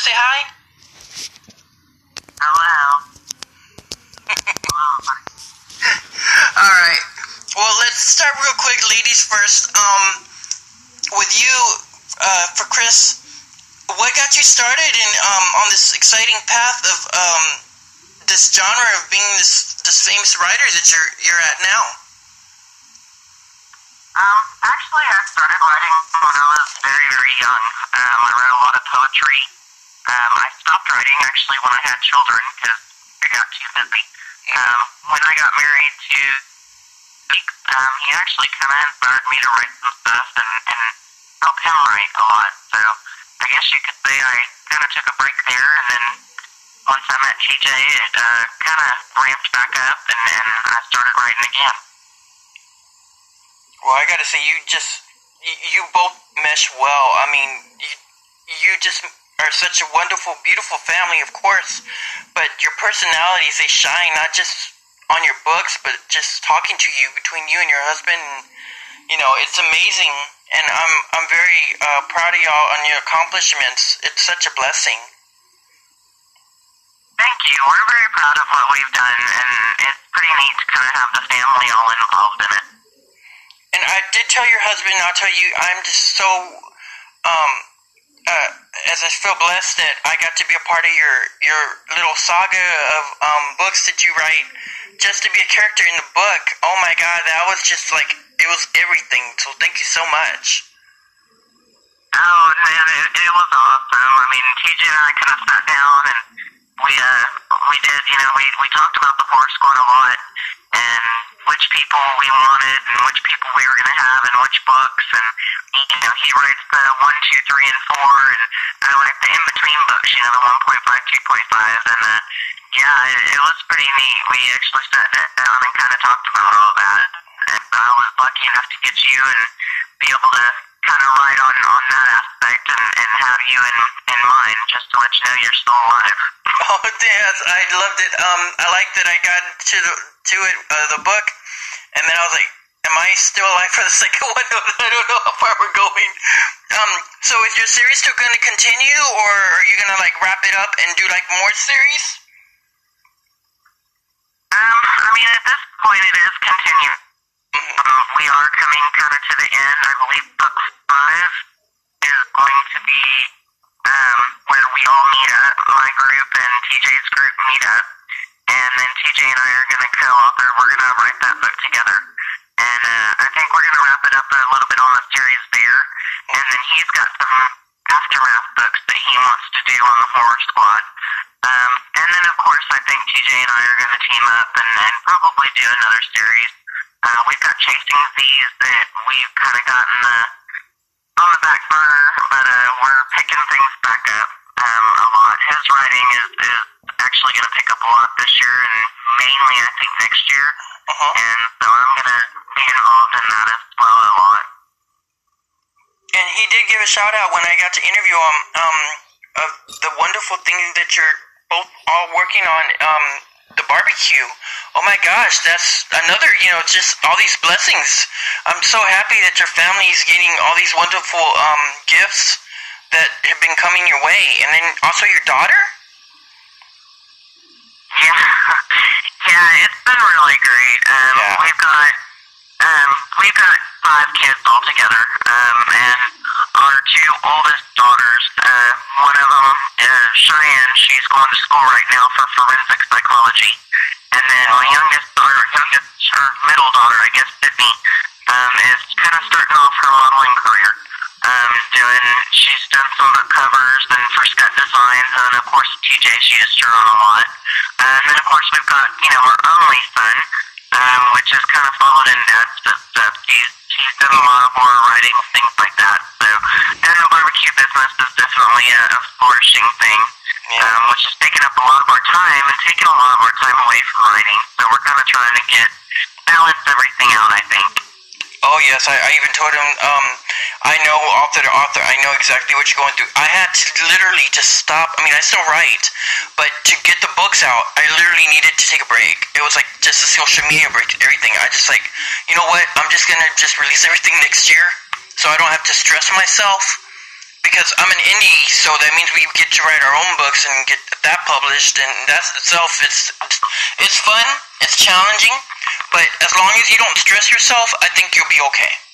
to say hi? Hello. All right. Well, let's start real quick, ladies first. Um, with you, uh, for Kris, what got you started in um on this exciting path of um this genre of being this this famous writer that you're you're at now? Um, actually, I started writing when I was very, very young. Um, I wrote a lot of poetry. Um, I stopped writing actually when I had children because I got too busy. Um, when I got married to Zeke, um, he actually kind of inspired me to write some stuff and, and help him write a lot. So I guess you could say I kind of took a break there, and then once I met TJ, it uh, kind of ramped back up, and, and I started writing again. Well, I gotta say, you just you, you both mesh well. I mean, you you just are such a wonderful, beautiful family, of course, but your personalities they shine not just on your books, but just talking to you between you and your husband. And, you know, it's amazing, and I'm I'm very uh, proud of y'all on your accomplishments. It's such a blessing. Thank you. We're very proud of what we've done, and it's pretty neat to kind of have the family all involved in it. And I did tell your husband, I'll tell you, I'm just so, um, uh, as I feel blessed that I got to be a part of your, your little saga of, um, books that you write, just to be a character in the book. Oh my god, that was just like, it was everything. So thank you so much. Oh man, it, it was awesome. I mean, TJ and I kind of sat down and we uh we did, you know, we we talked about the horror squad a lot and which people we wanted and which people we were gonna have and which books and you know he writes the one, two, three, and four and I write the in between books, you know, the one point five, two point five, and uh yeah, it, it was pretty neat. We actually sat down and kind of talked about all that. And I was lucky enough to get you and be able to kind of ride on on that aspect and, and have you in in mind just to let you know you're still alive. Oh, yes, I loved it. Um, I liked that I got to the to it uh, the book, and then I was like, "Am I still alive for the second one?" I don't know how far we're going. Um, so is your series still going to continue, or are you going to like wrap it up and do like more series? Um, I mean, at this point, it is continuing. Um, we are coming kind of to the end. I believe book five is going to be um, where we all meet up. My group and TJ's group meet up, and then TJ and I are going to co-author. We're going to write that book together, and uh, I think we're going to wrap it up a little bit on the series there. And then he's got some aftermath books that he wants to do on the horror squad. Um, and then of course I think TJ and I are going to team up and, and probably do another series. Uh, we've got Chasing Thieves that we've kind of gotten the, on the back burner, but uh, we're picking things back up um, a lot. His writing is, is actually going to pick up a lot this year and mainly I think next year. Uh-huh. And so I'm going to be involved in that as well a lot. And he did give a shout out when I got to interview him um, of the wonderful thing that you're both all working on um, the barbecue. Oh my gosh, that's another, you know, just all these blessings. I'm so happy that your family is getting all these wonderful um, gifts that have been coming your way. And then also your daughter? Yeah, yeah, it's been really great. Um, Yeah. We've got um, we've got five kids altogether, um, and our two oldest daughters. Uh, one of them is Cheyenne. She's going to school right now for forensic psychology, and then my youngest, our youngest, her middle daughter, I guess, Sydney, um, is kind of starting off her modeling career. Um, doing, she's done some book covers and for Scott Designs, and then of course TJ, she has drawn a lot. And then of course we've got, you know, our only son, um, which has kind of followed in Dad's footsteps. He's, he's done a lot of horror writing, things like that. So, and the barbecue business is definitely a, a flourishing thing, Yeah. um, which has taken up a lot of our time and taken a lot of our time away from writing. So we're kind of trying to get balance everything out, I think. Oh yes, I, I even told him. Um, I know author to author. I know exactly what you're going through. I had to literally to stop. I mean, I still write, but to get the books out, I literally needed to take a break. It was like just a social media break, everything. I just like, you know what? I'm just gonna just release everything next year, so I don't have to stress myself. Because I'm an indie, so that means we get to write our own books and get that published, and that's itself. It's it's fun. It's challenging, but as long as you don't stress yourself, I think you'll be okay.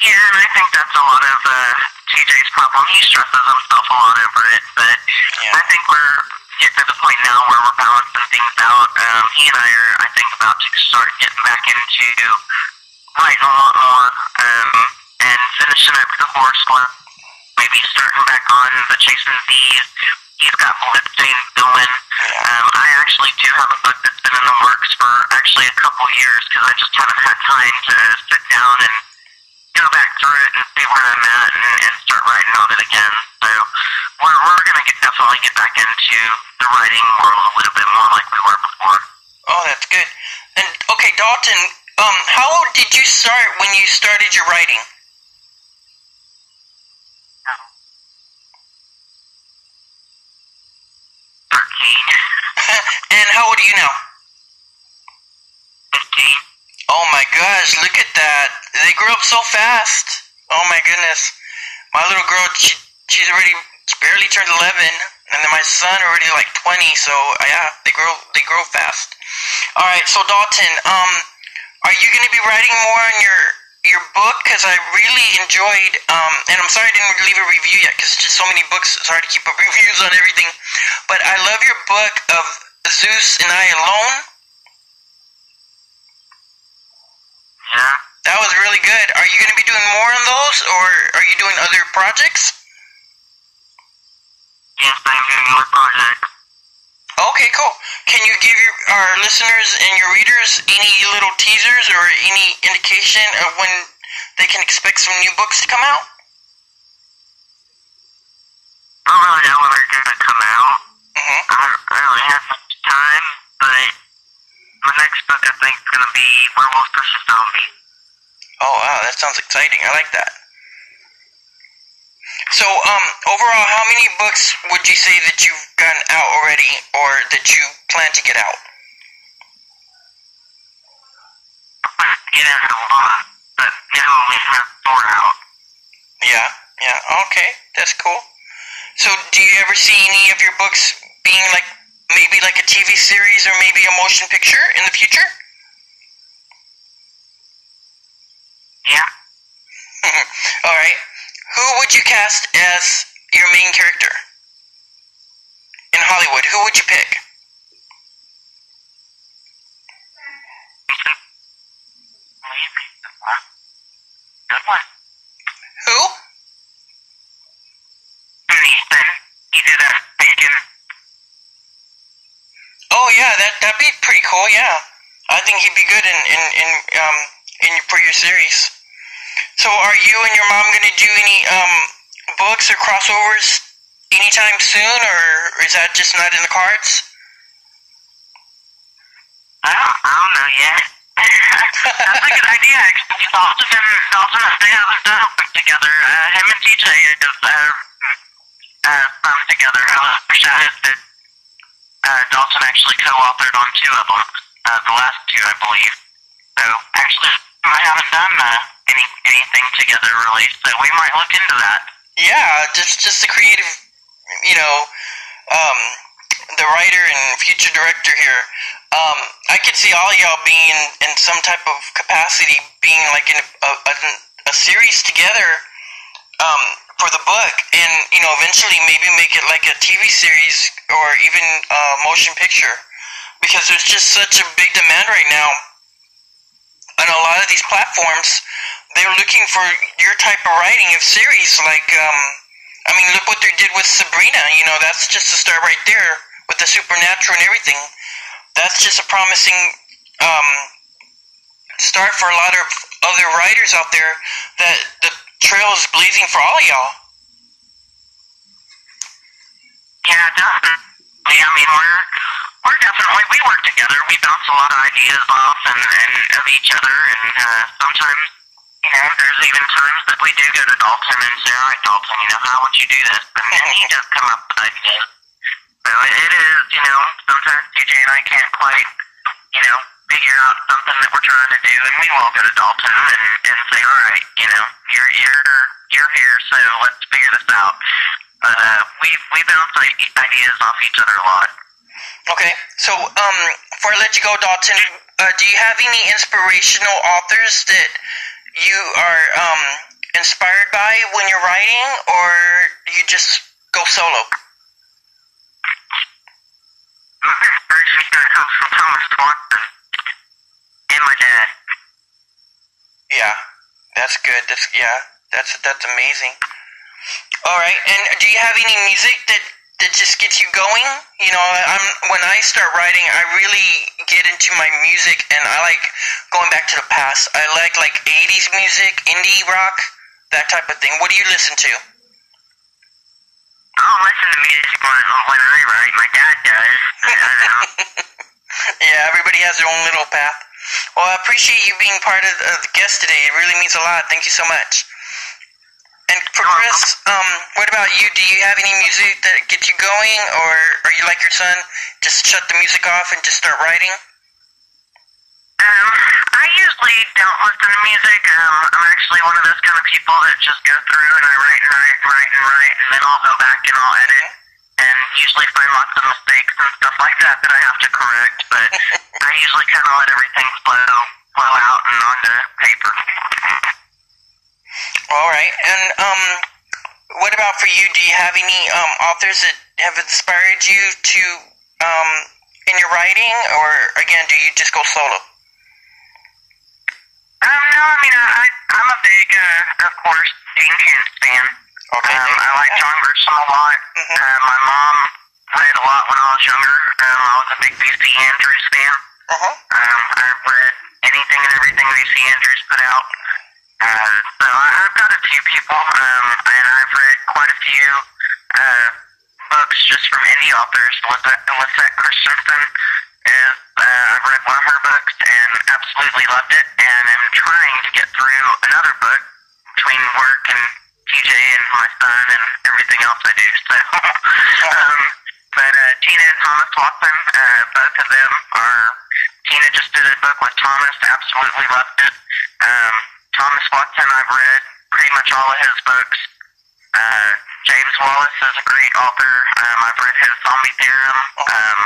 Yeah, and I think that's a lot of uh, TJ's problem. He stresses himself a lot over it, but Yeah. I think we're getting to the point now where we're balancing things out. Um, he and I are, I think, about to start getting back into writing a lot more um, and finishing up the horse one. Maybe starting back on the Chasing Thieves. He's got Blipstain going. Um, I actually do have a book that's been in the works for actually a couple years because I just haven't had time to sit down and go back through it and see where I'm at and, and start writing on it again. So we're we're gonna definitely get back into the writing world a little bit more like we were before. Oh, that's good. And okay, Daltin, um, how old did you start when you started your writing? Thirteen, and how old are you now? Oh my gosh, look at that. They grew up so fast. Oh my goodness. My little girl, she, she's already barely turned 11, and then my son already like 20, so yeah, they grow they grow fast. All right, so Daltin, um are you going to be writing more on your your book cuz I really enjoyed um and I'm sorry I didn't leave a review yet cuz just so many books it's hard to keep up reviews on everything. But I love your book of Zeus and I alone. Yeah. That was really good. Are you going to be doing more on those, or are you doing other projects? Yes, I'm doing more projects. Okay, cool. Can you give your, our listeners and your readers any little teasers or any indication of when they can expect some new books to come out? I don't really know when they're gonna come out. Mm-hmm. I don't, I don't really have much time, but my next book I think is gonna be Werewolf vs Zombie. Oh, wow, that sounds exciting. I like that. So, um, overall, how many books would you say that you've gotten out already, or that you plan to get out? Get out a lot, but now we have four out. Yeah, yeah, okay, that's cool. So, do you ever see any of your books being like maybe like a TV series or maybe a motion picture in the future? Yeah. All right. Who would you cast as your main character in Hollywood? Who would you pick? Good one. Who? Did a bacon. Oh yeah, that that'd be pretty cool. Yeah, I think he'd be good in in in um in for your series. So, are you and your mom gonna do any um books or crossovers anytime soon, or is that just not in the cards? I don't, I don't know yet. That's a good idea, actually. Daltin and Daltin they have done a together. Uh, him and TJ have uh, uh, together. I wish I that. Uh, Daltin actually co-authored on two of them. Uh, the last two, I believe. So actually, I haven't done uh, any anything together really. So we might look into that. Yeah, just just the creative, you know, um, the writer and future director here. Um, I could see all y'all being in, some type of capacity, being like in a, a, a series together um, for the book, and you know, eventually maybe make it like a TV series or even a motion picture, because there's just such a big demand right now on a lot of these platforms they're looking for your type of writing of series like um I mean look what they did with Sabrina, you know, that's just a start right there with the supernatural and everything. That's just a promising um start for a lot of other writers out there that the trail is blazing for all of y'all. Yeah, definitely. I mean, we're we're definitely we work together. We bounce a lot of ideas off and, and of each other, and uh, sometimes you know there's even times that we do go to Daltin and say, all right, Daltin, you know how would you do this? And, and he does come up with ideas. So it, it is, you know, sometimes TJ and I can't quite, you know, figure out something that we're trying to do, and we will go to Daltin and, and say, all right, you know, you're you're you're here, so let's figure this out. But uh, we we bounce ideas off each other a lot. Okay, so um, before I let you go, Daltin, uh, do you have any inspirational authors that you are um, inspired by when you're writing, or you just go solo? My inspiration comes from Thomas Watson and my dad. Yeah, that's good. That's yeah, that's that's amazing. All right, and do you have any music that that just gets you going? You know, I'm when I start writing, I really get into my music, and I like going back to the past. I like like '80s music, indie rock, that type of thing. What do you listen to? I don't listen to music when, when I write. My dad does. I don't know. yeah, everybody has their own little path. Well, I appreciate you being part of the guest today. It really means a lot. Thank you so much. And for Kris, um, what about you? Do you have any music that gets you going, or are you like your son, just shut the music off and just start writing? Um, I usually don't listen to music. Um, I'm actually one of those kind of people that just go through and I write and write and write and write, and then I'll go back and I'll edit, and usually find lots of mistakes and stuff like that that I have to correct. But I usually kind of let everything flow flow out and onto paper. All right, and um, what about for you? Do you have any um authors that have inspired you to um in your writing, or again, do you just go solo? Um, no, I mean, I, I'm a big, uh, of course, Dean Koontz fan. Okay. Um, I like John Grisham a lot. Mhm. Uh, my mom read a lot when I was younger. Um, I was a big V.C. Andrews fan. Uh huh. Um, I've read anything and everything V.C. Andrews put out. Uh, so I've got a few people, um, and I've read quite a few uh, books just from indie authors. Lisette, Lisette Christensen is, uh, I've read one of her books and absolutely loved it, and I'm trying to get through another book between work and TJ and my son and everything else I do. So, um, but uh, Tina and Thomas Watson, uh, both of them are. Tina just did a book with Thomas, absolutely loved it. Um, Thomas Watson, I've read pretty much all of his books. Uh, James Wallace is a great author. Um, I've read his Zombie Theorem. Um,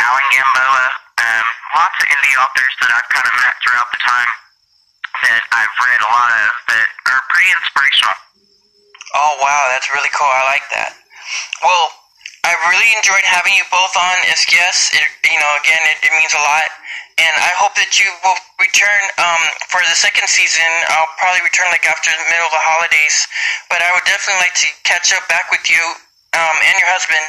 Alan Gamboa. Um, lots of indie authors that I've kind of met throughout the time that I've read a lot of that are pretty inspirational. Oh wow, that's really cool. I like that. Well, I really enjoyed having you both on as guests. It, you know, again, it, it means a lot, and I hope that you will return um, for the second season. I'll probably return like after the middle of the holidays, but I would definitely like to catch up back with you um, and your husband,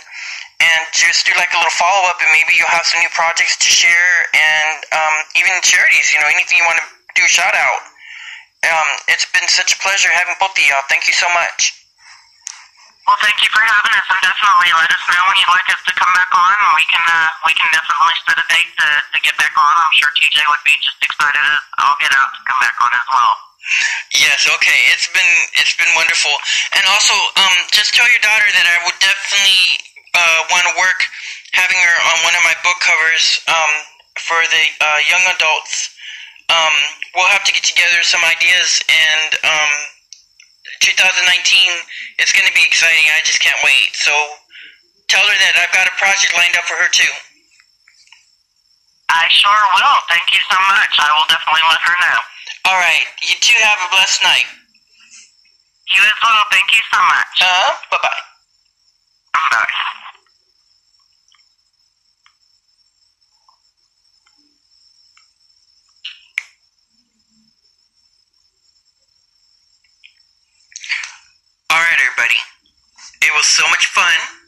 and just do like a little follow up, and maybe you'll have some new projects to share, and um, even charities. You know, anything you want to do shout out. Um, it's been such a pleasure having both of y'all. Thank you so much. Well, thank you for having us, and definitely let us know when you'd like us to come back on. We can uh, we can definitely set a date to, to get back on. I'm sure TJ would be just excited as I'll get out to come back on as well. Yes, okay. It's been it's been wonderful. And also, um, just tell your daughter that I would definitely uh, want to work having her on one of my book covers um, for the uh, young adults. Um, we'll have to get together some ideas, and um, 2019 is going to be exciting. I just can't wait. So tell her that I've got a project lined up for her too. I sure will. Thank you so much. I will definitely let her know. All right. You two have a blessed night. You as well. Thank you so much. Uh huh. Bye bye. Bye. All right, everybody. It was so much fun,